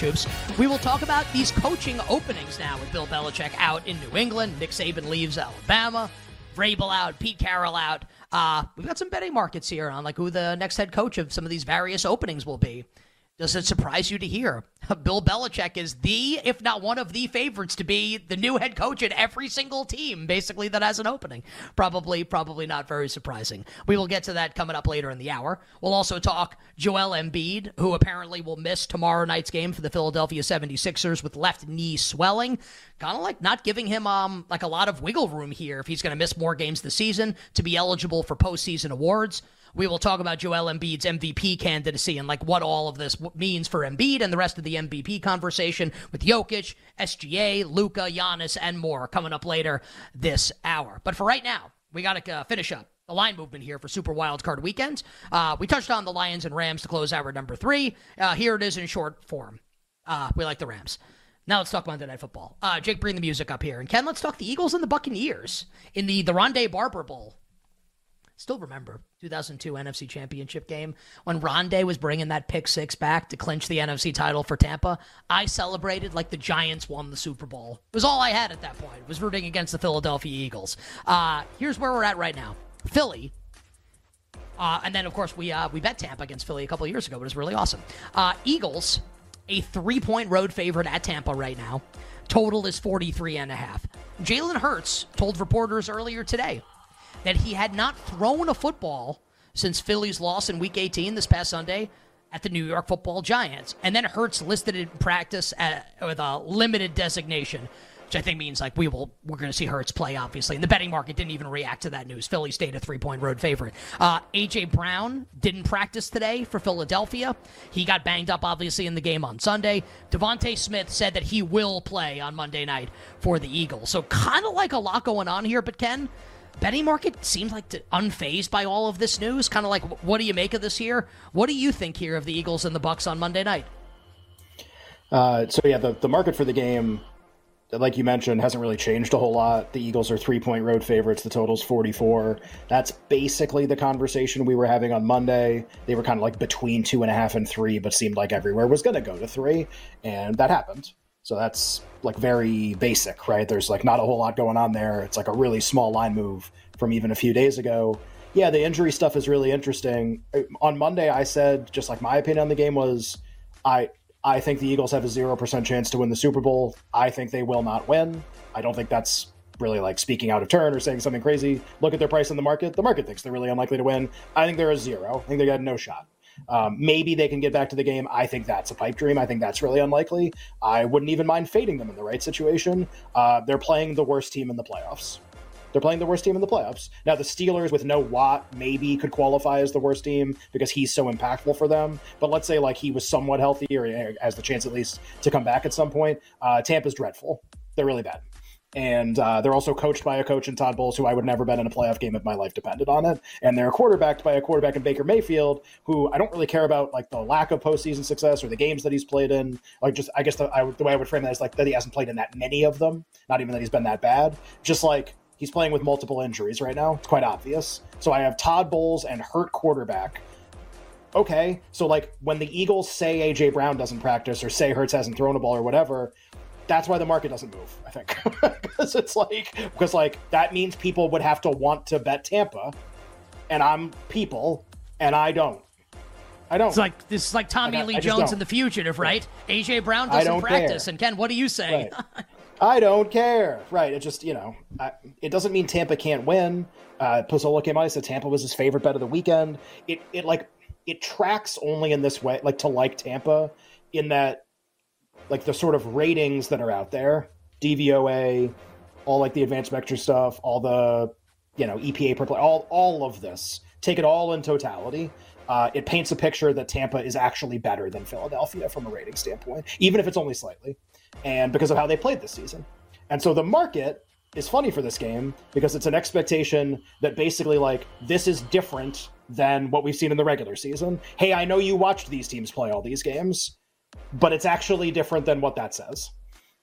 Hoops. We will talk about these coaching openings now with Bill Belichick out in New England. Nick Saban leaves Alabama. Vrabel out, Pete Carroll out. Uh, we've got some betting markets here on like who the next head coach of some of these various openings will be. Does it surprise you to hear Bill Belichick is the, if not one of the favorites to be the new head coach at every single team, basically, that has an opening? Probably, probably not very surprising. We will get to that coming up later in the hour. We'll also talk Joel Embiid, who apparently will miss tomorrow night's game for the Philadelphia 76ers with left knee swelling. Kind of like not giving him um like a lot of wiggle room here if he's going to miss more games this season to be eligible for postseason awards. We will talk about Joel Embiid's MVP candidacy and like what all of this means for Embiid and the rest of the MVP conversation with Jokic, SGA, Luka, Giannis, and more coming up later this hour. But for right now, we got to uh, finish up the line movement here for Super Wild Card Weekend. Uh, we touched on the Lions and Rams to close hour number three. Uh, here it is in short form. Uh, we like the Rams. Now let's talk Monday Night Football. Uh, Jake, bring the music up here. And Ken, let's talk the Eagles and the Buccaneers in the, the Rondé Barber Bowl. Still remember 2002 NFC Championship game when Rondé was bringing that pick six back to clinch the NFC title for Tampa. I celebrated like the Giants won the Super Bowl. It was all I had at that point. Was rooting against the Philadelphia Eagles. Uh, here's where we're at right now. Philly. Uh, and then, of course, we uh, we bet Tampa against Philly a couple years ago. It was really awesome. Uh, Eagles, a three point road favorite at Tampa right now. Total is 43 and a half. Jalen Hurts told reporters earlier today that he had not thrown a football since Philly's loss in Week 18 this past Sunday at the New York Football Giants. And then Hurts listed in practice at, with a limited designation, which I think means like we will we're going to see Hurts play. Obviously, and the betting market didn't even react to that news. Philly stayed a three point road favorite. Uh, AJ Brown didn't practice today for Philadelphia. He got banged up obviously in the game on Sunday. DeVonta Smith said that he will play on Monday night for the Eagles. So kind of like a lot going on here, but Ken betting market seems like to, unfazed by all of this news. Kind of like, what do you make of this here? What do you think here of the Eagles and the Bucks on Monday night? Uh, so yeah, the the market for the game, like you mentioned, hasn't really changed a whole lot. The Eagles are three point road favorites. The total's forty four. That's basically the conversation we were having on Monday. They were kind of like between two and a half and three, but seemed like everywhere was going to go to three, and that happened. So that's like very basic, right? There's like not a whole lot going on there. It's like a really small line move from even a few days ago. Yeah, the injury stuff is really interesting. Uh, on Monday, I said just like my opinion on the game was, I I think the Eagles have a zero percent chance to win the Super Bowl. I think they will not win. I don't think that's really like speaking out of turn or saying something crazy. Look at their price in the market. The market thinks they're really unlikely to win. I think they're a zero. I think they got no shot. Um, maybe they can get back to the game. I think that's a pipe dream. I think that's really unlikely. I wouldn't even mind fading them in the right situation. Uh, they're playing the worst team in the playoffs. They're playing the worst team in the playoffs. Now, the Steelers with no Watt maybe could qualify as the worst team because he's so impactful for them. But let's say like he was somewhat healthy or has the chance at least to come back at some point. Uh, Tampa's dreadful. They're really bad and uh, they're also coached by a coach in Todd Bowles who I would never bet in a playoff game if my life depended on it. And they're quarterbacked by a quarterback in Baker Mayfield who I don't really care about like the lack of postseason success or the games that he's played in. Like just I guess the, I, the way I would frame that is like that he hasn't played in that many of them. Not even that he's been that bad. Just like he's playing with multiple injuries right now. It's quite obvious. So I have Todd Bowles and hurt quarterback okay, so like when the Eagles say AJ Brown doesn't practice or say Hurts hasn't thrown a ball or whatever, that's why the market doesn't move. I think because it's like because like that means people would have to want to bet Tampa, and I'm people, and I don't. I don't. It's like this is like Tommy I- Lee I Jones in The Fugitive, right? AJ Brown doesn't practice, care. and Ken, what do you say? Right. I don't care. Right. It just, you know, I, it doesn't mean Tampa can't win. Uh, Pozzola came out and said Tampa was his favorite bet of the weekend. It, it like, it tracks only in this way, like to like Tampa, in that, like the sort of ratings that are out there, DVOA, all like the advanced metric stuff, all the, you know, EPA per play, all all of this. Take it all in totality. Uh, it paints a picture that Tampa is actually better than Philadelphia from a rating standpoint, even if it's only slightly and because of how they played this season. And so the market is funny for this game because it's an expectation that basically like this is different than what we've seen in the regular season. Hey, I know you watched these teams play all these games, but it's actually different than what that says.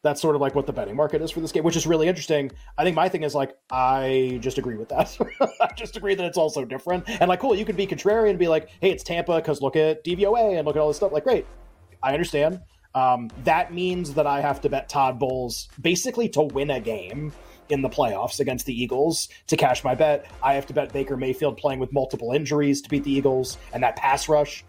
That's sort of like what the betting market is for this game, which is really interesting. I think my thing is like I just agree with that. I just agree that it's also different. And like cool, you could be contrarian and be like, "Hey, it's Tampa cuz look at DVOA and look at all this stuff." Like great. I understand. Um, that means that I have to bet Todd Bowles basically to win a game in the playoffs against the Eagles to cash my bet. I have to bet Baker Mayfield playing with multiple injuries to beat the Eagles and that pass rush.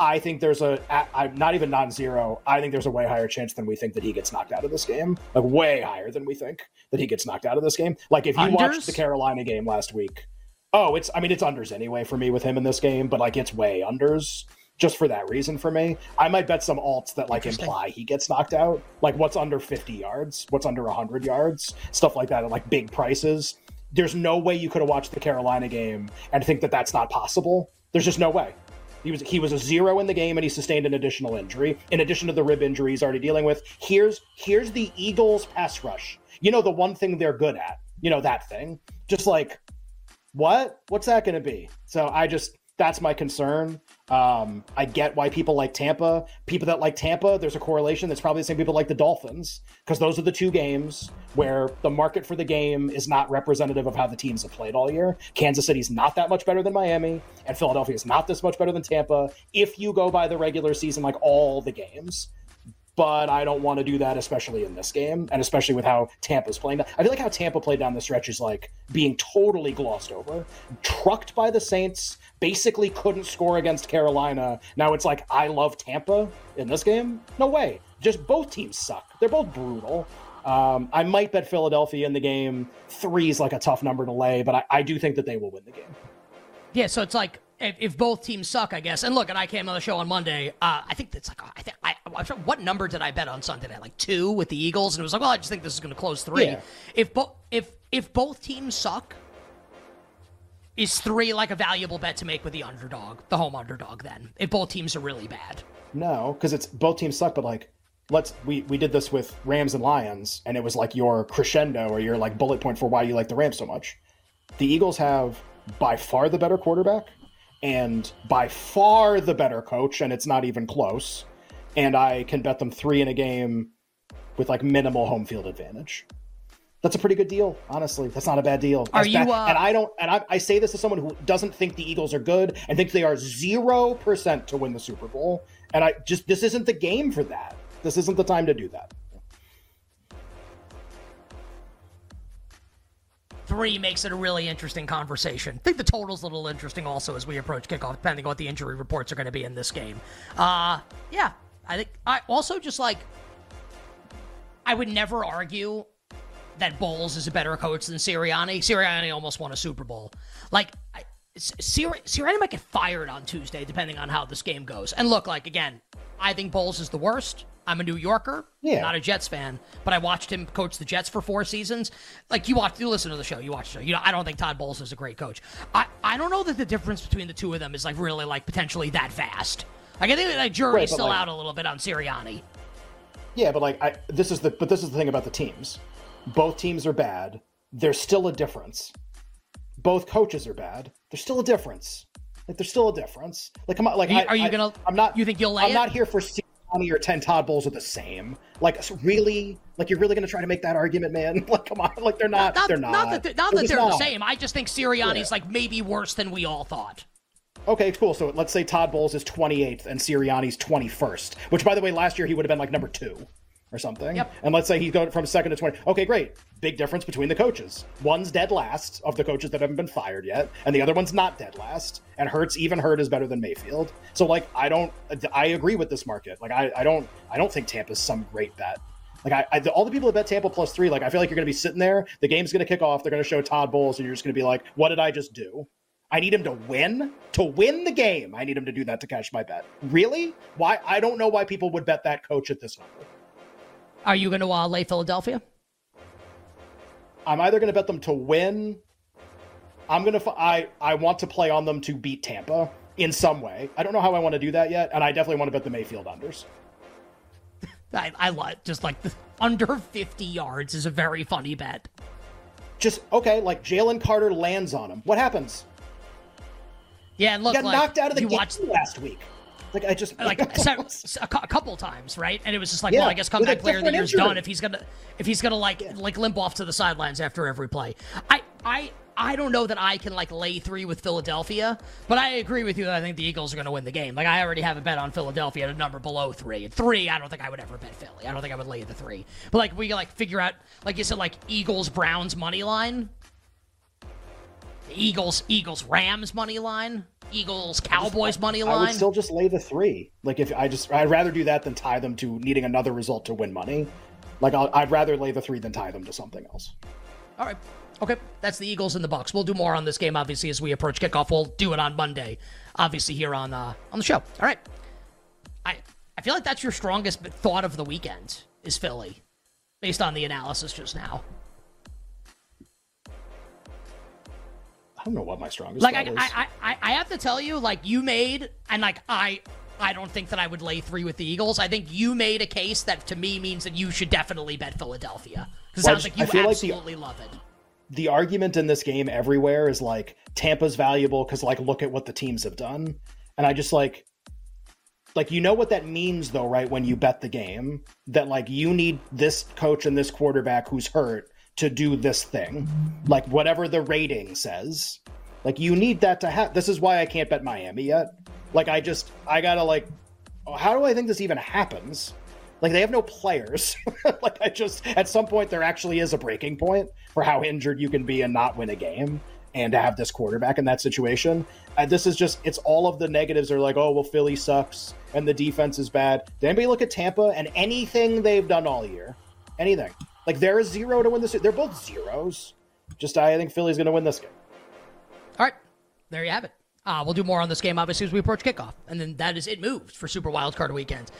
I, think there's a I'm not even non-zero. I think there's a way higher chance than we think that he gets knocked out of this game. Like way higher than we think that he gets knocked out of this game. Like if you Unders? watched the Carolina game last week, oh, it's, I mean, it's unders anyway for me with him in this game, but like it's way unders just for that reason for me. I might bet some alts that like imply he gets knocked out. Like what's under 50 yards, what's under 100 yards, stuff like that at like big prices. There's no way you could have watched the Carolina game and think that that's not possible. There's just no way. He was he was a zero in the game and he sustained an additional injury in addition to the rib injury he's already dealing with. Here's here's the Eagles pass rush. You know the one thing they're good at. You know that thing. Just like what? What's that going to be? So I just that's my concern. Um, I get why people like Tampa. People that like Tampa, there's a correlation. That's probably the same people like the Dolphins because those are the two games where the market for the game is not representative of how the teams have played all year. Kansas City's not that much better than Miami, and Philadelphia is not this much better than Tampa. If you go by the regular season, like all the games, but I don't want to do that, especially in this game, and especially with how Tampa's playing. I feel like how Tampa played down the stretch is like being totally glossed over, trucked by the Saints, basically couldn't score against Carolina. Now it's like I love Tampa in this game. No way. Just both teams suck. They're both brutal. Um, I might bet Philadelphia in the game. Three is like a tough number to lay, but I, I do think that they will win the game. Yeah, so it's like if, if both teams suck, I guess. And look, and I came on the show on Monday. Uh, I think that's like I think I I'm sorry, what number did I bet on Sunday night? Like two with the Eagles, and it was like, well, I just think this is going to close three. Yeah. If both if if both teams suck, is three like a valuable bet to make with the underdog, the home underdog? Then if both teams are really bad, No, because it's both teams suck, but like let's we we did this with Rams and Lions, and it was like your crescendo or your like bullet point for why you like the Rams so much. The Eagles have by far the better quarterback and by far the better coach, and it's not even close. And I can bet them three in a game with like minimal home field advantage. That's a pretty good deal, honestly. That's not a bad deal. Are That's you, bad- uh, And I don't. And I, I say this as someone who doesn't think the Eagles are good and thinks they are zero percent to win the Super Bowl. And I just this isn't the game for that. This isn't the time to do that. Three makes it a really interesting conversation. I think the total's a little interesting also as we approach kickoff, depending on what the injury reports are going to be in this game. Uh, yeah, I think I also just like I would never argue that Bowles is a better coach than Sirianni. Sirianni almost won a Super Bowl. Like. I, Sir- Sirianni might get fired on Tuesday, depending on how this game goes. And look, like again, I think Bowles is the worst. I'm a New Yorker, Yeah. not a Jets fan, but I watched him coach the Jets for four seasons. Like you watch, you listen to the show, you watch the show. You know, I don't think Todd Bowles is a great coach. I, I don't know that the difference between the two of them is like really like potentially that vast. Like I think that like jury's Right, still like- out a little bit on Sirianni. Yeah, but like I this is the but this is the thing about the teams. Both teams are bad. There's still a difference. Both coaches are bad. There's still a difference. Like there's still a difference. Like come on, like Are you- I, are you I- gonna- I'm not. you think you'll lay I'm it? not here for Sirianni or ten Todd Bowles are the same. Like so really, like you're really gonna try to make that argument, man? Like come on, like they're not. Not, they're not. not that they're, not They're that they're the same. I just think Sirianni's Yeah. like maybe worse than we all thought. Okay, cool. So let's say Todd Bowles is 28th and Sirianni's 21st. Which, by the way, last year he would have been like number two. Or something. Yep. And let's say he's going from second to 20. Okay, great. Big difference between the coaches. One's dead last of the coaches that haven't been fired yet, and the other one's not dead last. And Hurts, even Hurt is better than Mayfield. So like I don't I agree with this market. Like I, I don't I don't think Tampa's some great bet. Like I, I all the people that bet Tampa plus three, like I feel like you're gonna be sitting there, the game's gonna kick off, they're gonna show Todd Bowles, and you're just gonna be like, What did I just do? I need him to win to win the game. I need him to do that to cash my bet. Really? Why? I don't know why people would bet that coach at this number. Are you going to uh, lay Philadelphia? I'm either going to bet them to win. I'm going to. I I want to play on them to beat Tampa in some way. I don't know how I want to do that yet, and I definitely want to bet the Mayfield unders. I, I like just like the under 50 yards is a very funny bet. Just okay, like Jalen Carter lands on him. What happens? Yeah, and look, he got like, knocked out of the game watched, last week. Like I just like a, couple times, right? And it was just like, Yeah, well, I guess comeback player of the done if he's gonna if he's gonna like like limp off to the sidelines after every play. I I I don't know that I can like lay three with Philadelphia, but I agree with you that I think the Eagles are gonna win the game. Like I already have a bet on Philadelphia at a number below three. At three, I don't think I would ever bet Philly. I don't think I would lay the three. But like we like figure out, like you said, like Eagles Browns money line. Eagles, Eagles, Rams money line, Eagles, Cowboys money line. I would still just lay the three. Like if I just, I'd rather do that than tie them to needing another result to win money. Like I'll, I'd rather lay the three than tie them to something else. All right. Okay. That's the Eagles and the Bucks. We'll do more on this game, obviously, as we approach kickoff. We'll do it on Monday, obviously, here on uh, on the show. All right. I I feel like that's your strongest thought of the weekend is Philly, based on the analysis just now. I don't know what my strongest Like I, is. I, I, I have to tell you, like you made, and like I, I don't think that I would lay three with the Eagles. I think you made a case that to me means that you should definitely bet Philadelphia. Because it Well, sounds like you feel like the- absolutely love it. the argument in this game everywhere is like Tampa's valuable because like look at what the teams have done, and I just like like you know what that means though, right? When you bet the game, that like you need this coach and this quarterback who's hurt to do this thing, like whatever the rating says. Like you need that to happen. This is why I can't bet Miami yet. Like I just I gotta like, how do I think this even happens? Like they have no players. like I just at some point there actually is a breaking point for how injured you can be and not win a game and to have this quarterback in that situation. Uh, this is just it's all of the negatives are like, oh well Philly sucks and the defense is bad. Did anybody look at Tampa and anything they've done all year? Anything. Like they're a zero to win this. They're both zeros. Just I think Philly's gonna win this game. All right, there you have it. Uh, we'll do more on this game, obviously, as we approach kickoff. And then that is it moves for Super Wildcard Weekend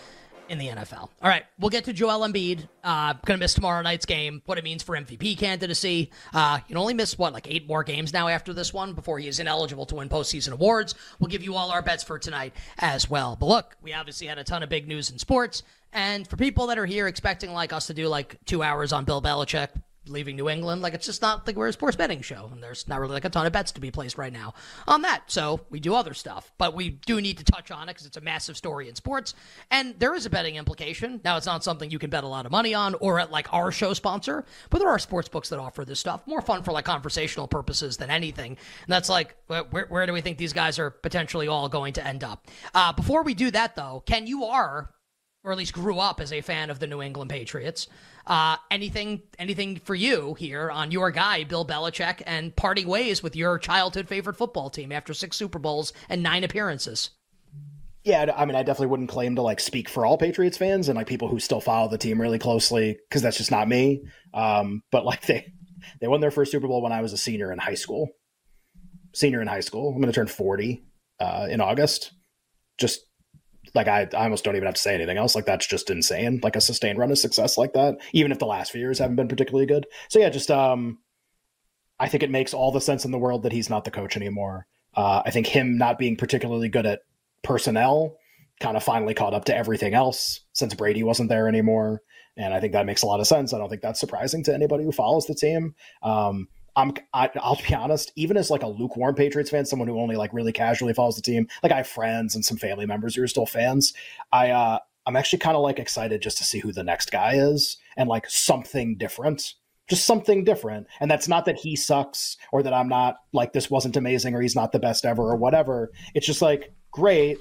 in the NFL. All right, we'll get to Joel Embiid. Uh, going to miss tomorrow night's game, what it means for MVP candidacy. Uh, you can only miss, what, like eight more games now after this one before he is ineligible to win postseason awards. We'll give you all our bets for tonight as well. But look, we obviously had a ton of big news in sports. And for people that are here expecting like us to do like two hours on Bill Belichick, leaving New England. Like it's just not like we're a sports betting show, and there's not really like a ton of bets to be placed right now on that. So we do other stuff, but we do need to touch on it because it's a massive story in sports, and there is a betting implication. Now it's not something you can bet a lot of money on or at like our show sponsor, but there are sports books that offer this stuff. More fun for like conversational purposes than anything. And that's like where where do we think these guys are potentially all going to end up? Uh, before we do that though, Ken, you are or at least grew up as a fan of the New England Patriots. Uh, anything, anything for you here on your guy Bill Belichick and parting ways with your childhood favorite football team after six Super Bowls and nine appearances? Yeah, I mean, I definitely wouldn't claim to like speak for all Patriots fans and like people who still follow the team really closely because that's just not me. Um, but like they they won their first Super Bowl when I was a senior in high school. Senior in high school, I'm going to turn 40 uh, in August. Just like I, I almost don't even have to say anything else. Like that's just insane. Like a sustained run of success like that, even if the last few years haven't been particularly good. So yeah, just um, I think it makes all the sense in the world that he's not the coach anymore. Uh, I think him not being particularly good at personnel kind of finally caught up to everything else since Brady wasn't there anymore. And I think that makes a lot of sense. I don't think that's surprising to anybody who follows the team. Um, I'm, I, I'll be honest, even as like a lukewarm Patriots fan, someone who only like really casually follows the team, like I have friends and some family members who are still fans. I, uh, I'm actually kind of like excited just to see who the next guy is and like something different just something different. And that's not that he sucks or that I'm not like this wasn't amazing or he's not the best ever or whatever. It's just like great.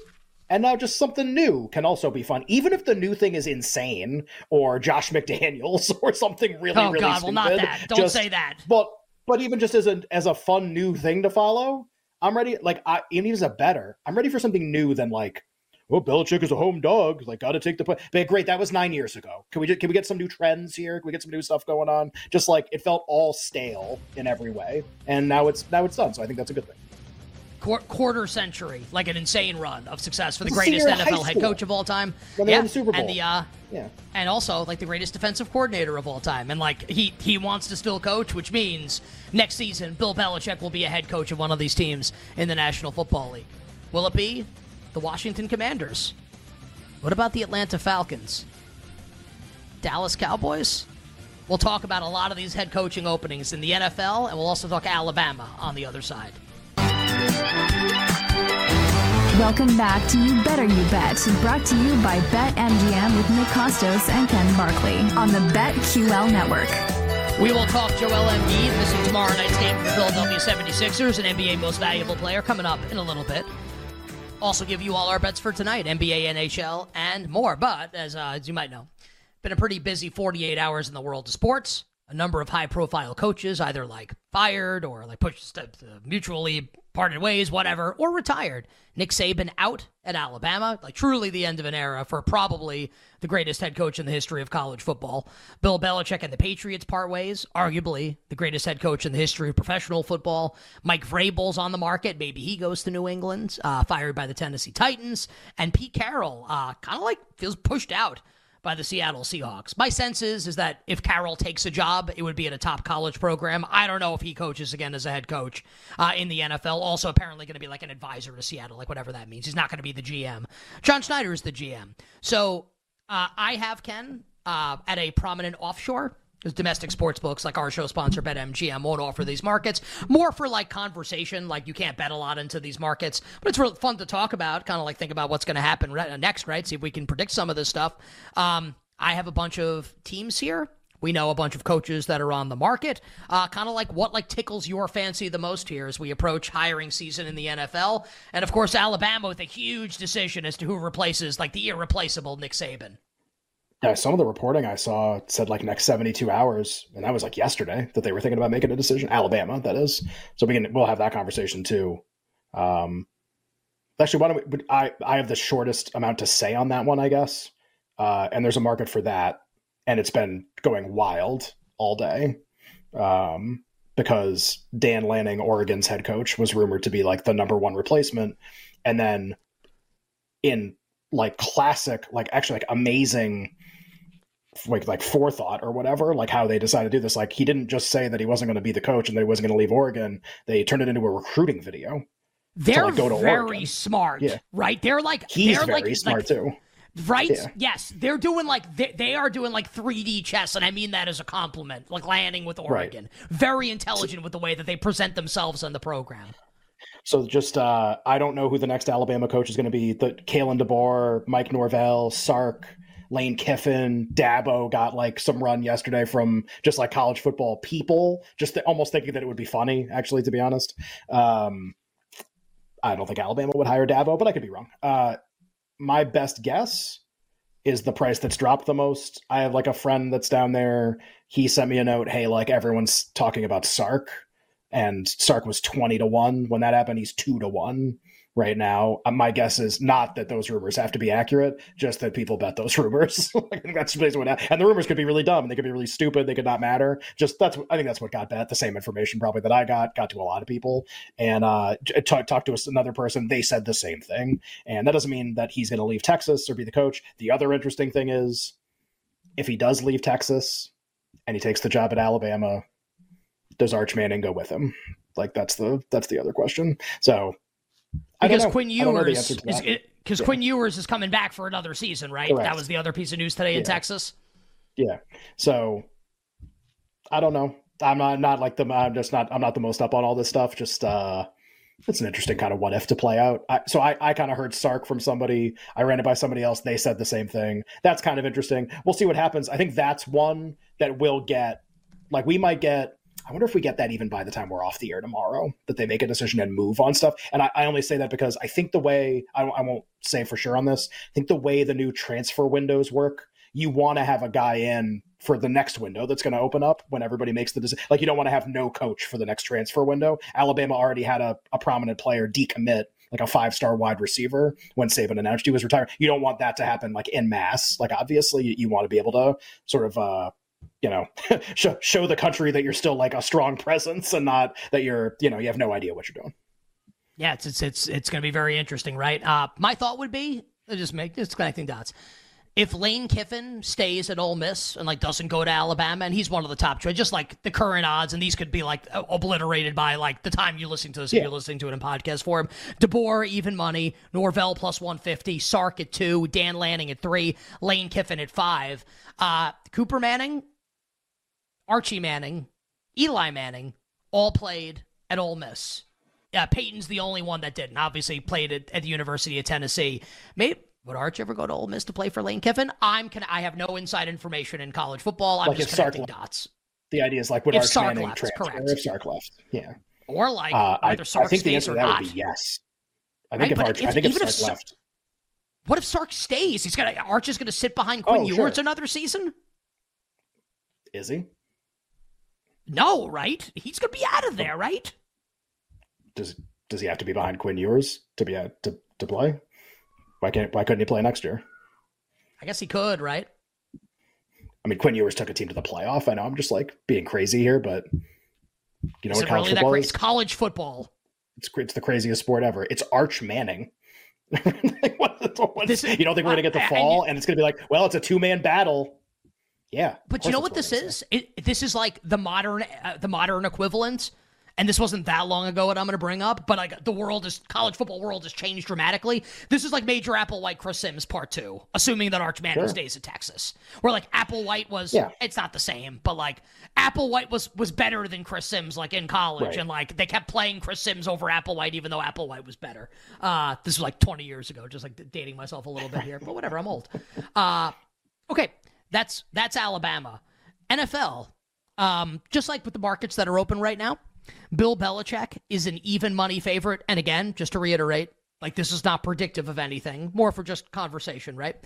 And now just something new can also be fun, even if the new thing is insane or Josh McDaniels or something really, oh, really God, stupid. well, not that. Don't just, say that. But but even just as a as a fun new thing to follow, I'm ready. Like I even as a better, I'm ready for something new than like well, Belichick is a home dog. Like, got to take the play. But great, that was nine years ago. Can we just, can we get some new trends here? Can we get some new stuff going on? Just like it felt all stale in every way, and now it's now it's done. So I think that's a good thing. Qu- quarter century, like an insane run of success for the greatest NFL head coach of all time. When yeah, the Super Bowl. and the uh, yeah, and also like the greatest defensive coordinator of all time. And like he he wants to still coach, which means next season Bill Belichick will be a head coach of one of these teams in the National Football League. Will it be the Washington Commanders? What about the Atlanta Falcons? Dallas Cowboys? We'll talk about a lot of these head coaching openings in the NFL, and we'll also talk Alabama on the other side. Welcome back to You Better You Bet, brought to you by BetMGM with Nick Kostos and Ken Barkley on the BetQL network. We will talk Joel Embiid missing tomorrow night's game for the Philadelphia 76ers, an NBA Most Valuable Player, coming up in a little bit. Also, give you all our bets for tonight NBA, NHL, and more. But as, uh, as you might know, been a pretty busy 48 hours in the world of sports. A number of high profile coaches either like fired or like pushed to mutually parted ways, whatever, or retired. Nick Saban out at Alabama, like truly the end of an era for probably the greatest head coach in the history of college football. Bill Belichick and the Patriots part ways, arguably the greatest head coach in the history of professional football. Mike Vrabel's on the market. Maybe he goes to New England, uh, fired by the Tennessee Titans. And Pete Carroll, uh, kind of like feels pushed out by the Seattle Seahawks. My sense is is that if Carroll takes a job, it would be at a top college program. I don't know if he coaches again as a head coach uh, in the NFL. Also, apparently going to be like an advisor to Seattle, like whatever that means. He's not going to be the GM. John Schneider is the GM. So uh, I have Ken uh, at a prominent offshore because domestic sports books like our show sponsor BetMGM won't offer these markets. More for like conversation, like you can't bet a lot into these markets, but it's real fun to talk about. Kind of like think about what's going to happen next, right? See if we can predict some of this stuff. Um, I have a bunch of teams here. We know a bunch of coaches that are on the market. Uh, kind of like what like tickles your fancy the most here as we approach hiring season in the NFL, and of course Alabama with a huge decision as to who replaces like the irreplaceable Nick Saban. Yeah, some of the reporting I saw said like next 72 hours, and that was like yesterday that they were thinking about making a decision. Alabama, that is. So we can we'll have that conversation too. Um, actually, why don't we? I I have the shortest amount to say on that one, I guess. Uh, and there's a market for that, and it's been going wild all day. Um, because Dan Lanning, Oregon's head coach, was rumored to be like the number one replacement, and then in like classic, like actually like amazing like like forethought or whatever, like how they decided to do this. Like he didn't just say that he wasn't going to be the coach and that he wasn't going to leave Oregon. They turned it into a recruiting video. They're like, very Oregon. smart, Yeah. right? They're like He's they're very like, smart like, too. Right? Yeah. Yes, they're doing like they, they are doing like 3D chess, and I mean that as a compliment. Like Lanning with Oregon, very intelligent with the way that they present themselves on the program. So just uh I don't know who the next Alabama coach is going to be. The Kalen DeBoer, Mike Norvell, Sark, Lane Kiffin, Dabo got like some run yesterday from just like college football people, just th- almost thinking that it would be funny. Actually, to be honest, um, I don't think Alabama would hire Dabo, but I could be wrong. Uh, my best guess is the price that's dropped the most. I have like a friend that's down there. He sent me a note. Hey, like everyone's talking about Sark, and Sark was twenty to one when that happened. He's two to one right now. Uh, My guess is not that those rumors have to be accurate, just that people bet those rumors. I think that's basically what. And the rumors could be really dumb. They could be really stupid. They could not matter. Just that's. I think that's what got bet. The same information probably that I got got to a lot of people. And uh, t- talk talk to another person. They said the same thing. And that doesn't mean that he's going to leave Texas or be the coach. The other interesting thing is, if he does leave Texas and he takes the job at Alabama, does Arch Manning go with him? Like that's the that's the other question. So Because. Quinn I don't know the Ewers is because Yeah. Quinn Ewers is coming back for another season, right? Correct. That was the other piece of news today in Texas. Yeah. So I don't know. I'm not not like the I'm just not I'm not the most up on all this stuff. Just uh it's an interesting kind of what if to play out. I, so I, I kind of heard Sark from somebody. I ran it by somebody else. They said the same thing. That's kind of interesting. We'll see what happens. I think that's one that will get like we might get. I wonder if we get that even by the time we're off the air tomorrow, that they make a decision and move on stuff. And I, I only say that because I think the way, I, I won't say for sure on this, I think the way the new transfer windows work, you want to have a guy in for the next window that's going to open up when everybody makes the decision. Like you don't want to have no coach for the next transfer window. Alabama already had a, a prominent player decommit, like a five star wide receiver, when Saban announced he was retiring. You don't want that to happen like in mass. Like obviously you, you want to be able to sort of uh, you know show, show the country that you're still like a strong presence and not that you're you know you have no idea what you're doing. Yeah it's it's it's, it's going to be very interesting right? Uh my thought would be just make just connecting dots. If Lane Kiffin stays at Ole Miss and like doesn't go to Alabama, and he's one of the top choice, just like the current odds, and these could be like obliterated by like the time you listen to this, yeah. if you're listening to it in podcast form. DeBoer even money, Norvell plus one fifty, Sark at two, Dan Lanning at three, Lane Kiffin at five, uh, Cooper Manning Archie Manning, Eli Manning, all played at Ole Miss. Yeah, Peyton's the only one that didn't. Obviously, played at, at the University of Tennessee. Maybe would Arch ever go to Ole Miss to play for Lane Kiffin? I'm can I have no inside information in college football. I'm like just connecting dots. The idea is like would if Arch Sark Manning left, transfer correct. if Sark left? Yeah. Or like uh, either Sark I, I think the answer to that not. would be yes. I think right, if Arch, if, I think if Sark, Sark left. What if Sark stays? He's gonna Arch is gonna sit behind Quinn oh, Ewers sure. another season. Is he? No, right? He's going to be out of there, right? Does does he have to be behind Quinn Ewers to be out, to to play? Why can't why couldn't he play next year? I guess he could, right? I mean, Quinn Ewers took a team to the playoff. I know I'm just like being crazy here, but you know is what college really football is? It's college football. It's it's the craziest sport ever. It's Arch Manning. like, what, what, this, you don't think we're gonna get the fall, and, and it's gonna be like, well, it's a two man battle. Yeah, but you know what this is? It, this is like the modern, uh, the modern equivalent. And this wasn't that long ago. What I'm going to bring up, but like the world is college football world has changed dramatically. This is like Major Applewhite, Chris Simms part two, assuming that Arch Manning sure. stays at Texas. Where like Applewhite was, yeah. it's not the same, but like Applewhite was was better than Chris Simms, like in college, right. and like they kept playing Chris Simms over Applewhite, even though Applewhite was better. Uh, this was like 20 years ago, just like dating myself a little bit here, but whatever. I'm old. Uh, okay, that's that's Alabama. NFL, um, just like with the markets that are open right now, Bill Belichick is an even money favorite. And again, just to reiterate, like this is not predictive of anything, more for just conversation, right?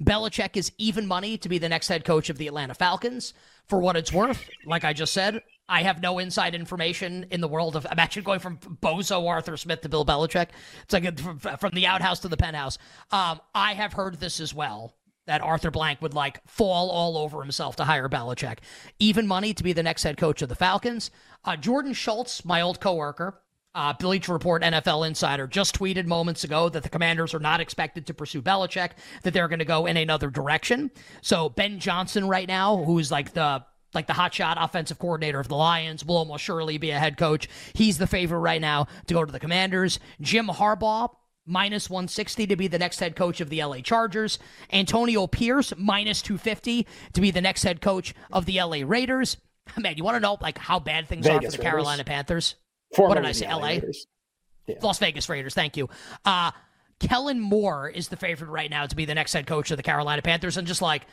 Belichick is even money to be the next head coach of the Atlanta Falcons. For what it's worth, like I just said, I have no inside information in the world of. I'm actually going from Bozo Arthur Smith to Bill Belichick. It's like from, from, the outhouse to the penthouse. Um, I have heard this as well that Arthur Blank would like fall all over himself to hire Belichick. Even money to be the next head coach of the Falcons. Uh, Jordan Schultz, my old coworker, uh, Bleacher Report NFL Insider, just tweeted moments ago that the Commanders are not expected to pursue Belichick, that they're going to go in another direction. So Ben Johnson right now, who's like the like the hotshot offensive coordinator of the Lions, will almost surely be a head coach. He's the favorite right now to go to the Commanders. Jim Harbaugh minus 160 to be the next head coach of the LA Chargers. Antonio Pierce, minus 250 to be the next head coach of the LA Raiders. Man, you want to know like how bad things Vegas are for the Raiders. Carolina Panthers? Formerly what did I say? LA? Yeah. Las Vegas Raiders. Thank you. Uh, Kellen Moore is the favorite right now to be the next head coach of the Carolina Panthers. And just like,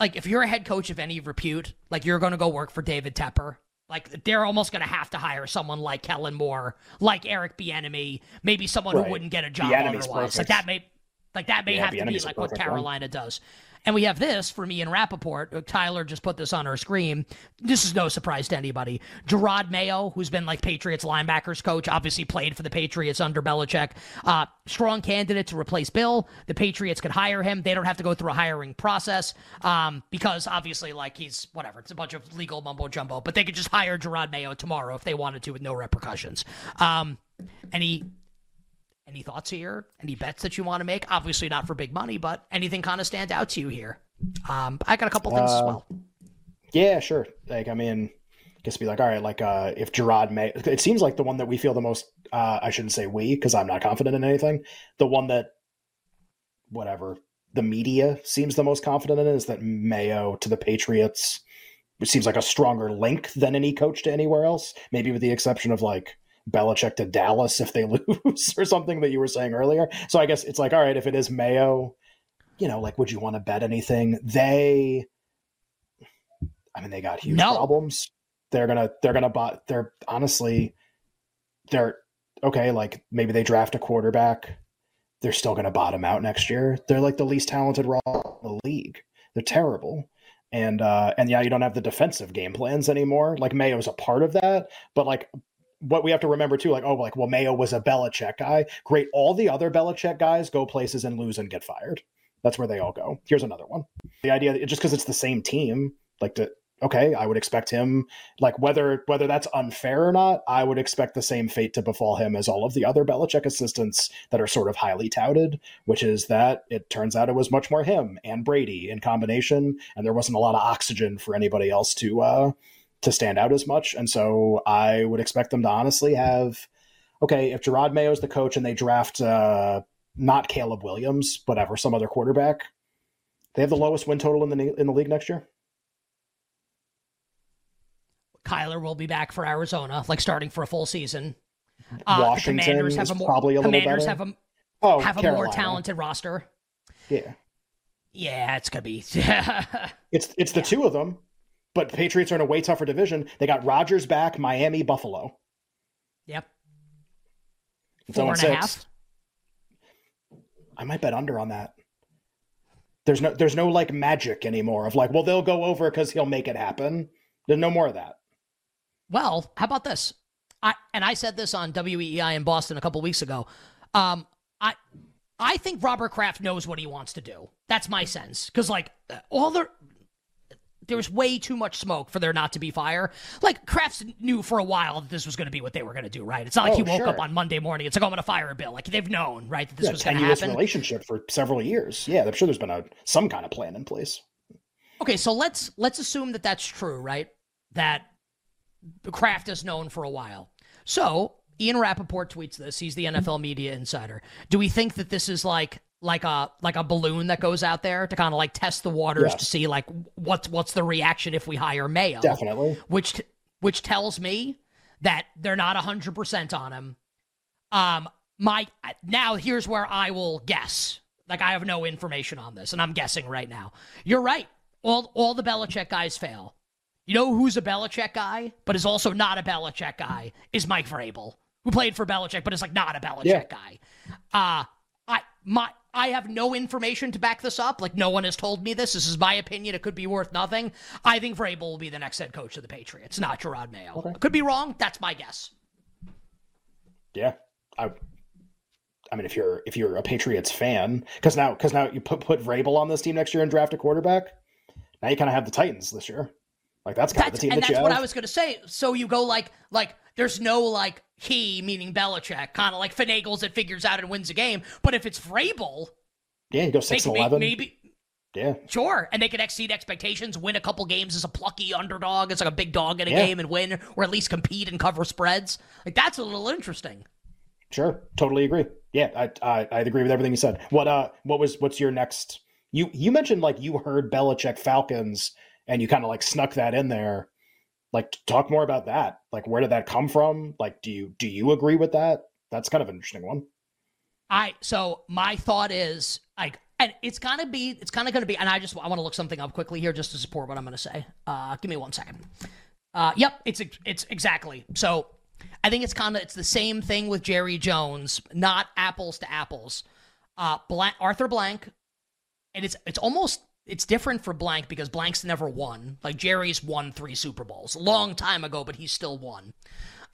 like if you're a head coach of any repute, like you're going to go work for David Tepper like they're almost going to have to hire someone like Kellen Moore, like Eric Bieniemy, maybe someone right. who wouldn't get a job otherwise. Perfect. Like that may, like that may yeah, have to be like what Carolina does. And we have this from Ian Rapoport. Uh, Tyler just put this on our screen. This is no surprise to anybody. Jerod Mayo, who's been like Patriots linebackers coach, obviously played for the Patriots under Belichick. Uh, strong candidate to replace Bill. The Patriots could hire him. They don't have to go through a hiring process um, because obviously, like he's whatever. It's a bunch of legal mumbo jumbo. But they could just hire Jerod Mayo tomorrow if they wanted to with no repercussions. Um, and he any thoughts here? Any bets that you want to make? Obviously not for big money, but anything kind of stand out to you here? Um, I got a couple things uh, as well. Yeah, sure. Like I mean, I guess be like, all right, like uh, if Gerard may, it seems like the one that we feel the most. Uh, I shouldn't say we because I'm not confident in anything. The one that, whatever, the media seems the most confident in is that Mayo to the Patriots. It seems like a stronger link than any coach to anywhere else. Maybe with the exception of like Belichick to Dallas if they lose or something that you were saying earlier. So I guess it's like, all right, if it is Mayo, you know, like, would you want to bet anything? They, I mean, they got huge no. problems. they're gonna they're gonna buy. They're honestly, they're okay. Like maybe they draft a quarterback. They're still gonna bottom out next year. They're like the least talented raw in the league. They're terrible. And uh, and yeah, you don't have the defensive game plans anymore. Like Mayo's a part of that, but like what we have to remember too, like, oh, like, well, Mayo was a Belichick guy. Great. All the other Belichick guys go places and lose and get fired. That's where they all go. Here's another one. The idea that just because it's the same team, like to okay, I would expect him like whether whether that's unfair or not, I would expect the same fate to befall him as all of the other Belichick assistants that are sort of highly touted, which is that it turns out it was much more him and Brady in combination, and there wasn't a lot of oxygen for anybody else to uh to stand out as much. And so I would expect them to honestly have okay, if Jerod Mayo's the coach and they draft uh not Caleb Williams, whatever, some other quarterback, they have the lowest win total in the in the league next year. Kyler will be back for Arizona, like starting for a full season. Uh, Washington commanders have a more, probably a commanders little better. have a oh, have Carolina. a more talented roster. Yeah. Yeah, it's gonna be. it's it's the yeah. two of them, but the Patriots are in a way tougher division. They got Rodgers back, Miami, Buffalo. Yep. It's Four and a half. I might bet under on that. There's no there's no like magic anymore of like, well, they'll go over because he'll make it happen. There's no more of that. Well, how about this? I and I said this on WEEI in Boston a couple weeks ago. Um, I I think Robert Kraft knows what he wants to do. That's my sense. Because like all the there was way too much smoke for there not to be fire. Like Kraft knew for a while that this was going to be what they were going to do, right? It's not like oh, he woke sure. up on Monday morning. It's like oh, I'm going to fire a bill. Like they've known, right, that this yeah, was going to happen. Relationship for several years. Yeah, I'm sure there's been a some kind of plan in place. Okay, so let's let's assume that that's true, right? That Kraft is known for a while. So Ian Rapoport tweets this. He's the NFL media insider. Do we think that this is like like a like a balloon that goes out there to kind of like test the waters to see like what's what's the reaction if we hire Mayo? Definitely. Which which tells me that they're not 100% on him. Um my now here's where I will guess. Like I have no information on this and I'm guessing right now. You're right. All all the Belichick guys fail. You know who's a Belichick guy, but is also not a Belichick guy? Is Mike Vrabel, who played for Belichick, but is like not a Belichick yeah. guy. Uh I my I have no information to back this up. Like no one has told me this. This is my opinion. It could be worth nothing. I think Vrabel will be the next head coach of the Patriots, not Jerod Mayo. Okay. Could be wrong. That's my guess. Yeah, I. I mean, if you're if you're a Patriots fan, because now because now you put put Vrabel on this team next year and draft a quarterback, now you kind of have the Titans this year. Like that's kind that's, of the team and that and that's what I was going to say. So you go like like there's no like he meaning Belichick kind of like finagles it, figures out and wins a game. But if it's Vrabel, yeah, you go six eleven, maybe. Yeah, sure, and they can exceed expectations, win a couple games as a plucky underdog, as like a big dog in a yeah. game and win, or at least compete and cover spreads. Like that's a little interesting. Sure, totally agree. Yeah, I I, I agree with everything you said. What uh, what was what's your next? You you mentioned like you heard Belichick Falcons and you kind of like snuck that in there like talk more about that. Like where did that come from? Like do you do you agree with that? That's kind of an interesting one. I so my thought is like and it's gonna be it's kind of gonna be and i just i want to look something up quickly here just to support what i'm gonna say. Uh give me one second. Uh yep it's it's exactly. So i think it's kind of it's the same thing with jerry jones not apples to apples. Uh blank arthur blank and it's it's almost it's different for Blank because Blank's never won. Like Jerry's won three Super Bowls a long time ago, but he's still won.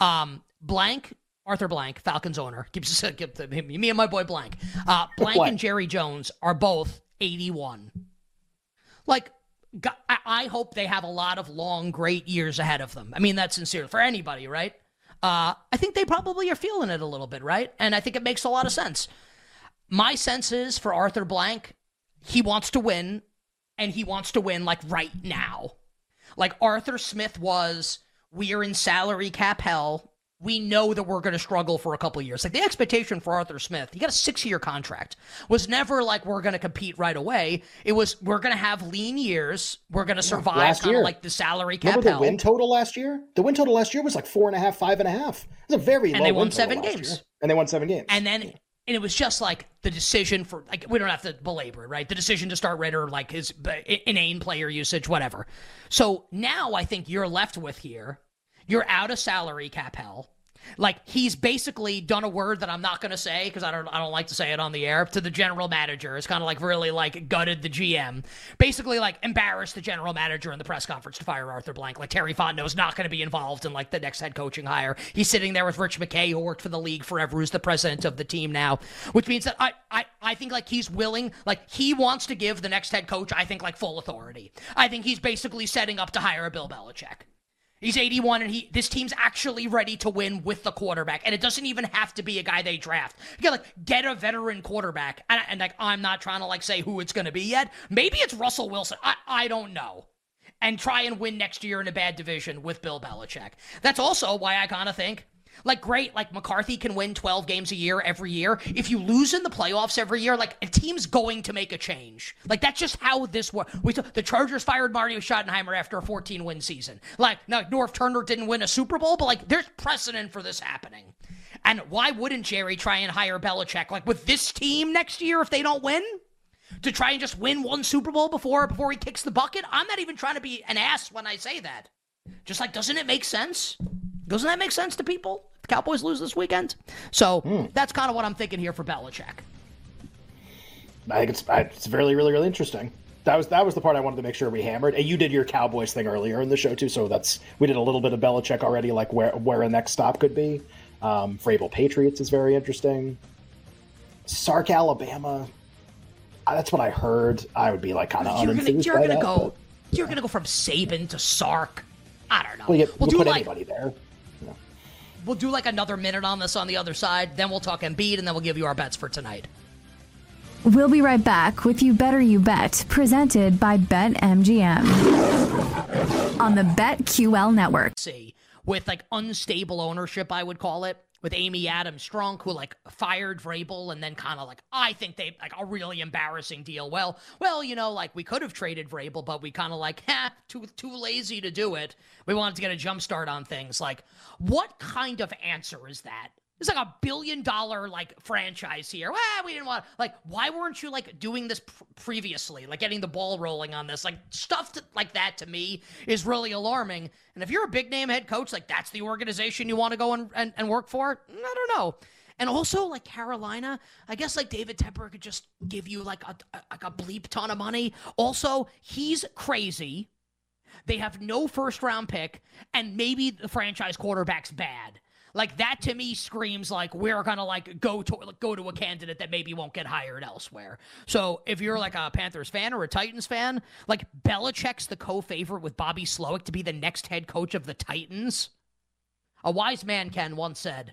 Um, Blank, Arthur Blank, Falcons owner, keeps me and my boy Blank. Uh, Blank and Jerry Jones are both 81. Like, I hope they have a lot of long, great years ahead of them. I mean, that's sincere for anybody, right? Uh, I think they probably are feeling it a little bit, right? And I think it makes a lot of sense. My sense is for Arthur Blank, he wants to win and he wants to win like right now. Like Arthur Smith was, we're in salary cap hell. We know that we're going to struggle for a couple years. Like the expectation for Arthur Smith, he got a six year contract, was never like we're going to compete right away. It was we're going to have lean years. We're going to survive kind of like the salary cap Remember hell. the win total last year? The win total last year was like four and a half, five and a half. It was a very and low they won seven games. And they won seven games. And then and it was just like the decision for like we don't have to belabor it, right? The decision to start Ridder, like his inane player usage, whatever. So now I think you're left with here You're out of salary cap hell. Like he's basically done a word that I'm not going to say because I don't I don't like to say it on the air to the general manager. It's kind of like really like gutted the GM. Basically like embarrassed the general manager in the press conference to fire Arthur Blank. Like Terry Fontenot's not going to be involved in like the next head coaching hire. He's sitting there with Rich McKay who worked for the league forever, who's the president of the team now, which means that I I I think like he's willing like he wants to give the next head coach I think like full authority. I think he's basically setting up to hire a Bill Belichick. He's 81 and he this team's actually ready to win with the quarterback. And it doesn't even have to be a guy they draft. You like get a veteran quarterback. And, and like I'm not trying to like say who it's gonna be yet. Maybe it's Russell Wilson. I, I don't know. And try and win next year in a bad division with Bill Belichick. That's also why I kinda think like, great, like McCarthy can win 12 games a year every year. If you lose in the playoffs every year, like a team's going to make a change. Like, that's just how this works. We the Chargers fired Marty Schottenheimer after a 14 win season. Like, now Norv Turner didn't win a Super Bowl, but like, there's precedent for this happening. And why wouldn't Jerry try and hire Belichick, like with this team next year if they don't win? To try and just win one Super Bowl before before he kicks the bucket? I'm not even trying to be an ass when I say that. Just like, doesn't it make sense? Doesn't that make sense to people? The Cowboys lose this weekend. So mm. that's kind of what I'm thinking here for Belichick. I think it's it's really really really interesting. That was that was the part I wanted to make sure we hammered. And you did your Cowboys thing earlier in the show too, so that's we did a little bit of Belichick already, like where where a next stop could be. Um, Vrabel Patriots is very interesting. Sark Alabama, uh, that's what I heard. I would be like kind of unenthused you're gonna, you're gonna go. But... You're gonna go from Saban to Sark. I don't know. We'll, we'll put like, anybody there we'll do like another minute on this on the other side. Then we'll talk Embiid, and then we'll give you our bets for tonight. We'll be right back with You Better You Bet, presented by BetMGM on the BetQL network. See, with like unstable ownership, I would call it with Amy Adams Strunk, who like fired Vrabel and then kind of like I think they like a really embarrassing deal. Well, well, you know, like we could have traded Vrabel, but we kind of like ha too too lazy to do it. We wanted to get a jump start on things. Like, what kind of answer is that? It's like a billion dollar like franchise here. Well, we didn't want like why weren't you like doing this pr- previously? Like getting the ball rolling on this. Like stuff to, like that to me is really alarming. And if you're a big name head coach, like that's the organization you want to go and, and, and work for, I don't know. And also, like Carolina, I guess like David Tepper could just give you like a, a like a bleep ton of money. Also, he's crazy. They have no first round pick, and maybe the franchise quarterback's bad. Like that to me screams like we're gonna like go to like, go to a candidate that maybe won't get hired elsewhere. So if you're like a Panthers fan or a Titans fan, like Belichick's the co-favorite with Bobby Slowik to be the next head coach of the Titans. A wise man Ken once said.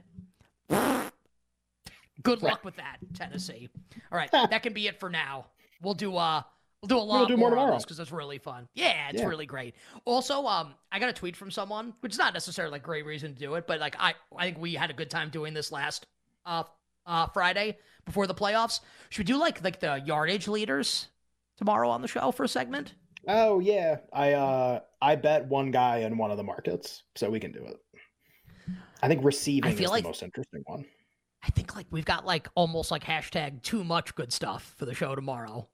Good luck with that, Tennessee. All right, that can be it for now. We'll do uh We'll do a lot we'll do more, more tomorrow because it's really fun. Yeah, it's yeah. really great. Also, um, I got a tweet from someone, which is not necessarily like great reason to do it, but like I, I think we had a good time doing this last uh, uh Friday before the playoffs. Should we do like like the yardage leaders tomorrow on the show for a segment? Oh yeah, I uh I bet one guy in one of the markets, so we can do it. I think receiving I feel is like, the most interesting one. I think like we've got like almost like hashtag too much good stuff for the show tomorrow.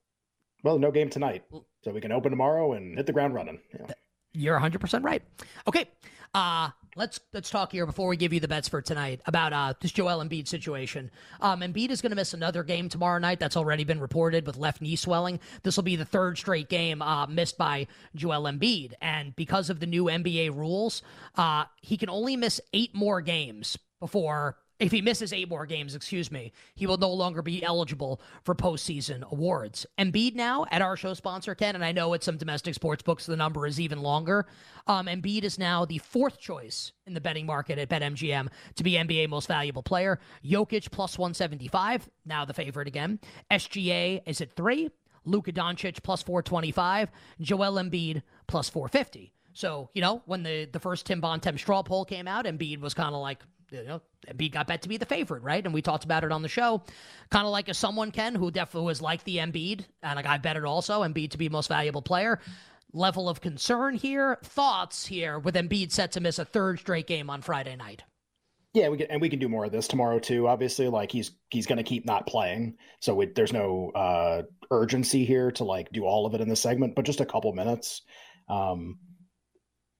Well, no game tonight, so we can open tomorrow and hit the ground running. Yeah. You're 100 percent right. Okay, uh, let's let's talk here before we give you the bets for tonight about uh, this Joel Embiid situation. Um, Embiid is going to miss another game tomorrow night. That's already been reported with left knee swelling. This will be the third straight game uh, missed by Joel Embiid, and because of the new NBA rules, uh, he can only miss eight more games before if he misses eight more games, excuse me, he will no longer be eligible for postseason awards. Embiid now at our show sponsor, Ken, and I know it's some domestic sports books, the number is even longer. Um, Embiid is now the fourth choice in the betting market at BetMGM to be NBA most valuable player. Jokic plus 175, now the favorite again. SGA is at three. Luka Doncic plus 425. Joel Embiid plus 450. So, you know, when the, the first Tim Bontemps straw poll came out, Embiid was kind of like, you know, Embiid got bet to be the favorite, right? And we talked about it on the show. Kind of like a someone, Ken, who definitely was like the Embiid, and like I bet it also, Embiid to be most valuable player. Level of concern here, thoughts here with Embiid set to miss a third straight game on Friday night. Yeah, we can, and we can do more of this tomorrow too. Obviously, like he's he's going to keep not playing, so there's no uh, urgency here to like do all of it in the segment, but just a couple minutes. Um,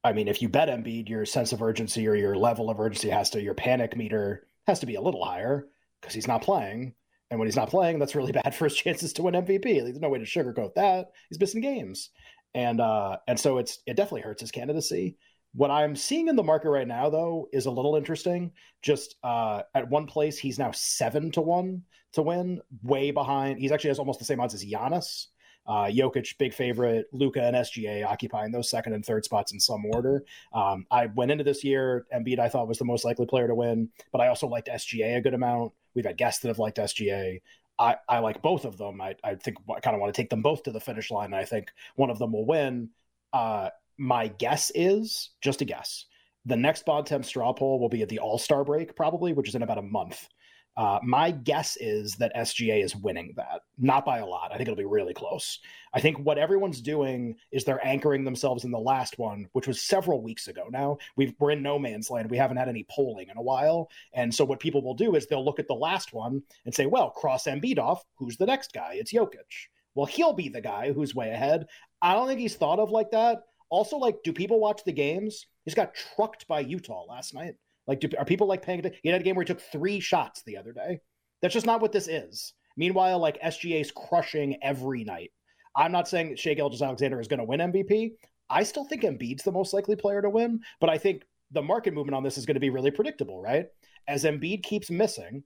I mean, if you bet Embiid, your sense of urgency or your level of urgency has to, your panic meter has to be a little higher because he's not playing. And when he's not playing, that's really bad for his chances to win MVP. There's no way to sugarcoat that. He's missing games. And uh, and so it's it definitely hurts his candidacy. What I'm seeing in the market right now, though, is a little interesting. Just uh, at one place, he's now seven to one to win, way behind. He's actually has almost the same odds as Giannis. Uh, Jokic, big favorite. Luka and SGA occupying those second and third spots in some order. Um, I went into this year, Embiid I thought was the most likely player to win, but I also liked SGA a good amount. We've had guests that have liked SGA. I, I like both of them. I, I think I kind of want to take them both to the finish line. I think one of them will win. Uh, my guess is just a guess. The next Bontemps straw poll will be at the All Star break, probably, which is in about a month. Uh, my guess is that SGA is winning that, not by a lot. I think it'll be really close. I think what everyone's doing is they're anchoring themselves in the last one, which was several weeks ago. Now we are in no man's land. We haven't had any polling in a while, and so what people will do is they'll look at the last one and say, "Well, cross Embiid off. Who's the next guy? It's Jokic. Well, he'll be the guy who's way ahead." I don't think he's thought of like that. Also, like, do people watch the games? He's got trucked by Utah last night. Like, do, are people like paying attention? He had a game where he took three shots the other day. That's just not what this is. Meanwhile, like SGA's crushing every night. I'm not saying Shai Gilgeous-Alexander is going to win MVP. I still think Embiid's the most likely player to win, but I think the market movement on this is going to be really predictable, right? As Embiid keeps missing,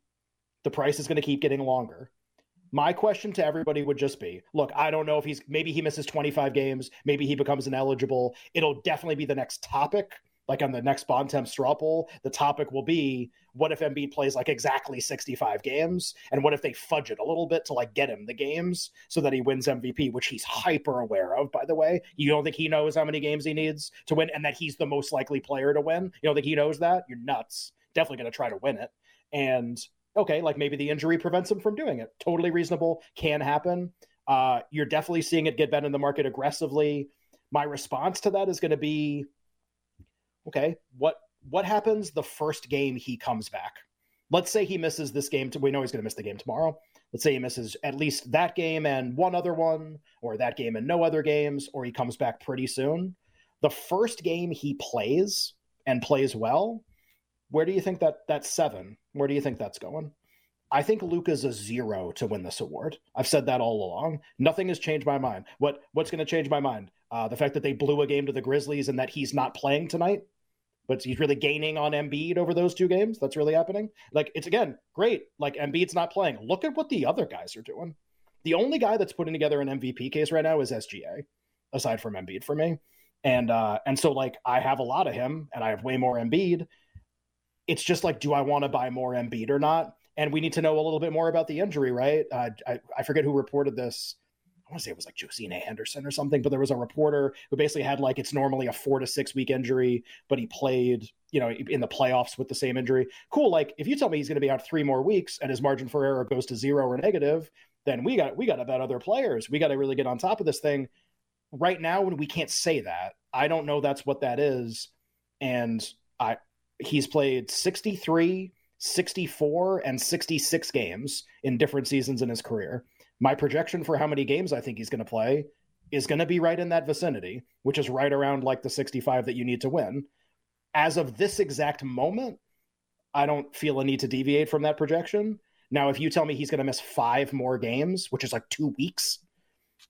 the price is going to keep getting longer. My question to everybody would just be look, I don't know if he's maybe he misses 25 games, maybe he becomes ineligible. It'll definitely be the next topic. Like on the next Bontemps straw poll, the topic will be what if Embiid plays like exactly 65 games? And what if they fudge it a little bit to like get him the games so that he wins MVP, which he's hyper aware of, by the way. You don't think he knows how many games he needs to win and that he's the most likely player to win? You don't think he knows that? You're nuts. Definitely going to try to win it. And okay, like maybe the injury prevents him from doing it. Totally reasonable, can happen. Uh, you're definitely seeing it get bet in the market aggressively. My response to that is going to be, okay, what what happens the first game he comes back? Let's say he misses this game. To, we know he's going to miss the game tomorrow. Let's say he misses at least that game and one other one, or that game and no other games, or he comes back pretty soon. The first game he plays and plays well, where do you think that that seven? Where do you think that's going? I think Luka's a zero to win this award. I've said that all along. Nothing has changed my mind. What what's going to change my mind? Uh, the fact that they blew a game to the Grizzlies and that he's not playing tonight, but he's really gaining on Embiid over those two games. That's really happening. Like it's again great. Like Embiid's not playing. Look at what the other guys are doing. The only guy that's putting together an MVP case right now is SGA, aside from Embiid for me. And uh, and so like I have a lot of him, and I have way more Embiid it's just like, do I want to buy more Embiid or not? And we need to know a little bit more about the injury, right? Uh, I, I forget who reported this. I want to say it was like Josina Anderson or something, but there was a reporter who basically had like it's normally a four to six week injury, but he played, you know, in the playoffs with the same injury. Cool. Like if you tell me he's going to be out three more weeks and his margin for error goes to zero or negative, then we got we got to bet other players. We got to really get on top of this thing. Right now, when we can't say that, I don't know that's what that is, and I he's played 63, 64, and 66 games in different seasons in his career. My projection for how many games I think he's going to play is going to be right in that vicinity, which is right around like the 65 that you need to win. As of this exact moment, I don't feel a need to deviate from that projection. Now, if you tell me he's going to miss five more games, which is like two weeks,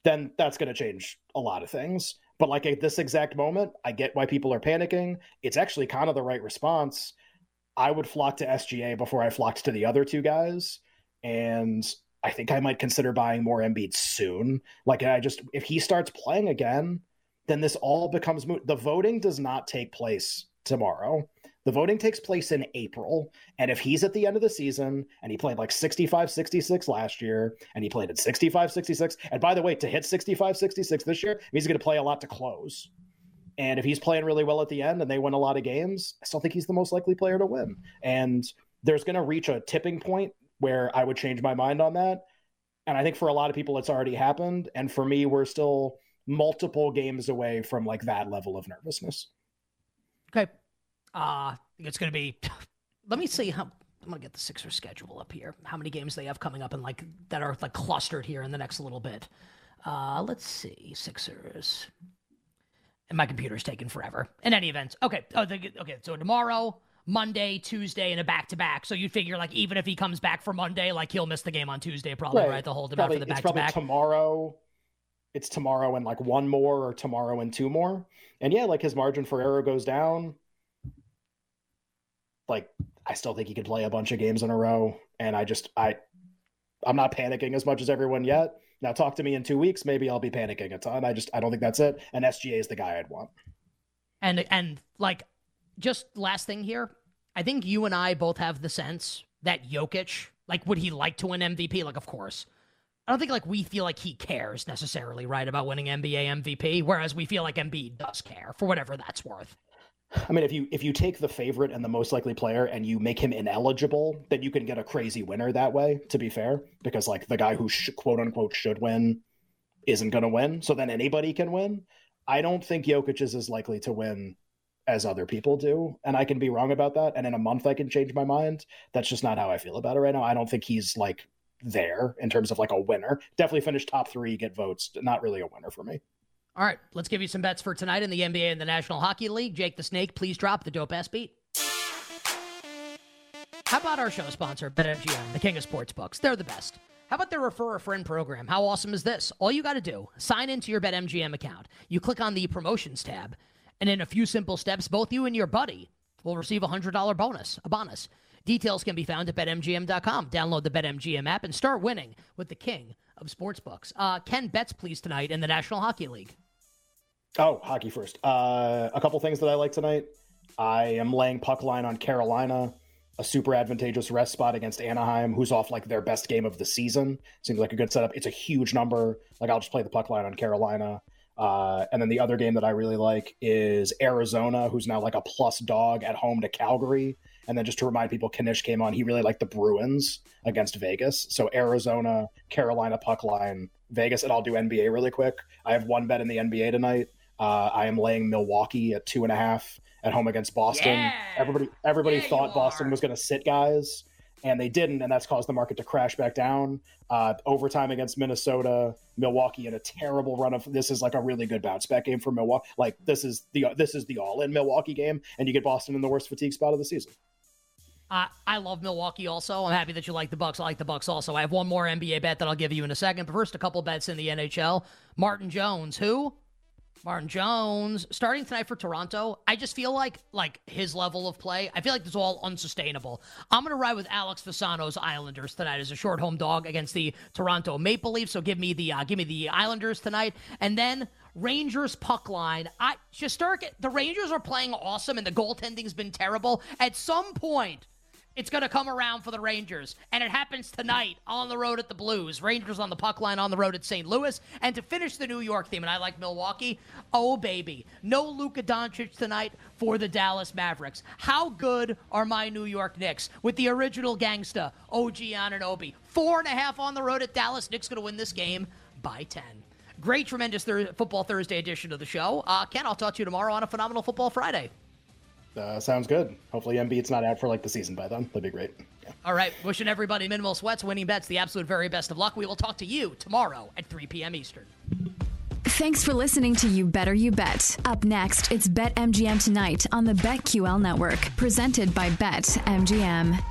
then that's going to change a lot of things. But like at this exact moment, I get why people are panicking. It's actually kind of the right response. I would flock to SGA before I flocked to the other two guys. And I think I might consider buying more Embiid soon. Like I just if he starts playing again, then this all becomes moot. The voting does not take place tomorrow. The voting takes place in April. And if he's at the end of the season and he played like 65 66 last year and he played at 65 66, and by the way, to hit 65 66 this year, he's going to play a lot to close. And if he's playing really well at the end and they win a lot of games, I still think he's the most likely player to win. And there's going to reach a tipping point where I would change my mind on that. And I think for a lot of people, it's already happened. And for me, we're still multiple games away from like that level of nervousness. Okay. Uh, it's going to be. Let me see how. I'm gonna get the Sixers schedule up here. How many games they have coming up and like that are like clustered here in the next little bit. Uh, let's see, Sixers. And my computer's taking forever. In any event, okay. Oh, the, okay. So tomorrow, Monday, Tuesday, and a back to back. So you'd figure like even if he comes back for Monday, like he'll miss the game on Tuesday, probably right. right they'll hold him probably, out for the back to back. Tomorrow, it's tomorrow and like one more, or tomorrow and two more. And yeah, like his margin for error goes down. Like I still think he could play a bunch of games in a row, and I just I I'm not panicking as much as everyone yet. Now talk to me in two weeks, maybe I'll be panicking a ton. I just I don't think that's it. And SGA is the guy I'd want. And and like just last thing here, I think you and I both have the sense that Jokic, like, would he like to win MVP? Like, of course. I don't think like we feel like he cares necessarily, right, about winning NBA MVP, whereas we feel like Embiid does care for whatever that's worth. I mean, if you if you take the favorite and the most likely player and you make him ineligible, then you can get a crazy winner that way. To be fair, because like the guy who sh- quote unquote should win isn't going to win, so then anybody can win. I don't think Jokic is as likely to win as other people do, and I can be wrong about that. And in a month, I can change my mind. That's just not how I feel about it right now. I don't think he's like there in terms of like a winner. Definitely finish top three, get votes. Not really a winner for me. All right, let's give you some bets for tonight in the NBA and the National Hockey League. Jake the Snake, please drop the dope ass beat. How about our show sponsor, BetMGM, the king of sports books? They're the best. How about their refer a friend program? How awesome is this? All you got to do, sign into your BetMGM account. You click on the promotions tab, and in a few simple steps, both you and your buddy will receive a $100 bonus, a bonus. Details can be found at betmgm.com. Download the BetMGM app and start winning with the king of sportsbooks. Uh, Ken, bets please tonight in the National Hockey League. Oh, hockey first. Uh, a couple things that I like tonight. I am laying puck line on Carolina, a super advantageous rest spot against Anaheim, who's off like their best game of the season. Seems like a good setup. It's a huge number. Like I'll just play the puck line on Carolina. Uh, and then the other game that I really like is Arizona, who's now like a plus dog at home to Calgary. And then just to remind people, Kanish came on. He really liked the Bruins against Vegas. So Arizona, Carolina puck line, Vegas, and I'll do NBA really quick. I have one bet in the NBA tonight. Uh, I am laying Milwaukee at two and a half at home against Boston. Yeah. Everybody, everybody yeah, thought Boston was going to sit guys, and they didn't, and that's caused the market to crash back down. Uh, overtime against Minnesota, Milwaukee in a terrible run of this is like a really good bounce back game for Milwaukee. Like this is the this is the all in Milwaukee game, and you get Boston in the worst fatigue spot of the season. Uh, I love Milwaukee also. I'm happy that you like the Bucks. I like the Bucks also. I have one more NBA bet that I'll give you in a second. But first, a couple bets in the NHL. Martin Jones, who Martin Jones starting tonight for Toronto. I just feel like like his level of play. I feel like this is all unsustainable. I'm gonna ride with Alex Fasano's Islanders tonight as a short home dog against the Toronto Maple Leafs. So give me the uh, give me the Islanders tonight, and then Rangers puck line. I start. The Rangers are playing awesome, and the goaltending's been terrible. At some point, it's going to come around for the Rangers. And it happens tonight on the road at the Blues. Rangers on the puck line on the road at St. Louis. And to finish the New York theme, and I like Milwaukee, oh, baby. No Luka Doncic tonight for the Dallas Mavericks. How good are my New York Knicks with the original gangsta, OG Anunoby? Four and a half on the road at Dallas. Knicks going to win this game by 10. Great, tremendous thir- Football Thursday edition of the show. Uh, Ken, I'll talk to you tomorrow on a phenomenal Football Friday. Uh, sounds good. Hopefully, Embiid's not out for like the season by then. That'd be great. Yeah. All right. Wishing everybody minimal sweats, winning bets, the absolute very best of luck. We will talk to you tomorrow at 3 p.m. Eastern. Thanks for listening to You Better You Bet. Up next, it's Bet MGM tonight on the BetQL network, presented by Bet MGM.